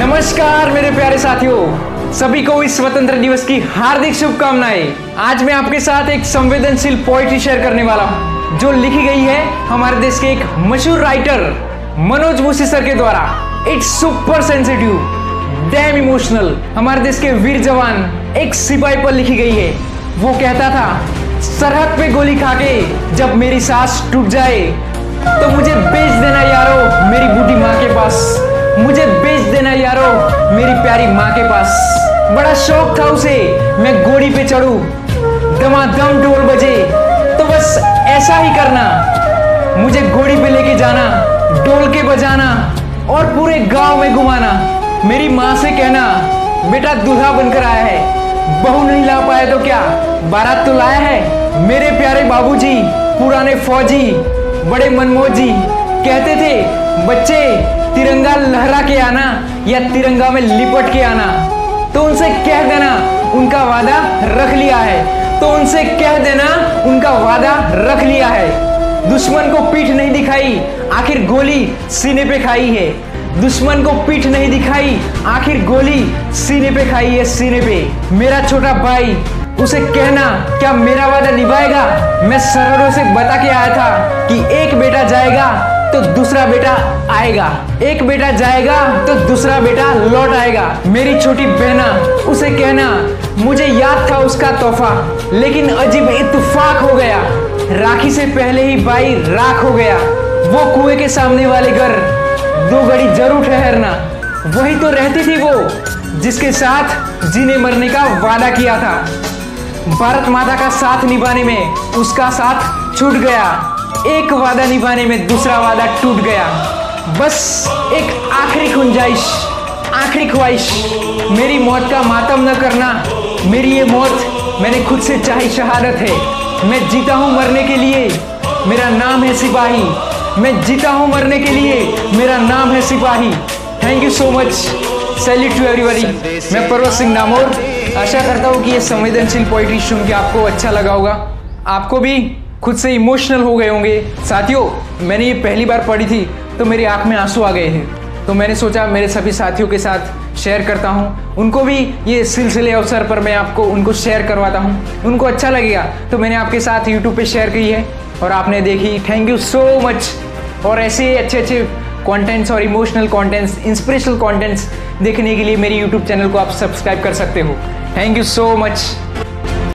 नमस्कार, मेरे प्यारे साथियों। सभी को इस स्वतंत्र दिवस की हार्दिक शुभकामनाएँ। आज मैं आपके साथ एक संवेदनशील पोइट्री शेयर करने वाला हूँ, जो लिखी गई है हमारे देश के एक मशहूर राइटर मनोज मुसी सर के द्वारा। It's super sensitive damn emotional हमारे देश के वीर जवान, एक सिपाही पर लिखी गई है। वो कहता था, सरहद पे गोली खा के जब मेरी सांस टूट जाए तो मुझे बेच देना यारो मेरी बूढ़ी माँ के पास। मुझे मेरी प्यारी माँ के पास। बड़ा शौक था उसे। मैं घोड़ी पे चढ़ू। दमादम ढोल बजे। तो बस ऐसा ही करना। मुझे घोड़ी पे लेके जाना डोल के बजाना और पूरे गाँव में घुमाना। मेरी माँ से कहना, बेटा, दूल्हा बनकर आया है। बहू नहीं ला पाया तो क्या? बारात तो लाया है। मेरे प्यारे बाबूजी, पुराने फौजी, बड़े मनमोजी कहते थे, बच्चे, तिरंगा लहरा के आना। या तिरंगा में लिपट के आना। तो उनसे कह देना, उनका वादा रख लिया है। तो उनसे कह देना, उनका वादा रख लिया है। दुश्मन को पीठ नहीं दिखाई, आखिर गोली सीने पे खाई है। दुश्मन को पीठ नहीं दिखाई, आखिर गोली सीने पे खाई है, सीने पे। मेरा छोटा भाई, उसे कहना, क्या मेरा वादा निभाएगा? मैं सरहदों से बता के आया था कि जाएगा तो दूसरा बेटा आएगा। एक बेटा जाएगा तो दूसरा बेटा लौट आएगा। मेरी छोटी बहना, उसे कहना, मुझे याद था उसका तोहफा, लेकिन अजीब इत्तेफाक हो गया। राखी से पहले ही भाई राख हो गया। वो कुएँ के सामने वाले घर, दो घड़ी ज़रूर ठहरना। वही तो रहती थी वो, जिसके साथ जीने मरने का वादा किया था। भारत माता का साथ निभाने में उसका साथ छूट गया। एक वादा निभाने में दूसरा वादा टूट गया। बस एक आखिरी गुंजाइश, आखिरी ख्वाहिश। मेरी मौत का मातम न करना, मेरी ये मौत मैंने खुद से चाही शहादत है। मैं जीता हूँ मरने के लिए, मेरा नाम है सिपाही। मैं जीता हूँ मरने के लिए, मेरा नाम है सिपाही। Thank you so much salute to everybody मैं पर्वत सिंह नामोर। आशा करता हूँ कि ये संवेदनशील पोइट्री सुन के आपको अच्छा लगा होगा। आपको भी खुद से इमोशनल हो गए होंगे। साथियों, मैंने ये पहली बार पढ़ी थी तो मेरी आँख में आँसू आ गए थे तो मैंने सोचा, मेरे सभी साथियों के साथ शेयर करता हूँ। उनको भी ये सिलसिले अवसर पर मैं आपको उनको शेयर करवाता हूँ। उनको अच्छा लगेगा तो मैंने आपके साथ यूट्यूब पे शेयर की है। और आपने देखी थैंक यू सो मच और ऐसे अच्छे अच्छे कंटेंट्स और इमोशनल कंटेंट्स इंस्पिरेशनल कंटेंट्स देखने के लिए मेरे यूट्यूब चैनल को आप सब्सक्राइब कर सकते हो। Thank you so much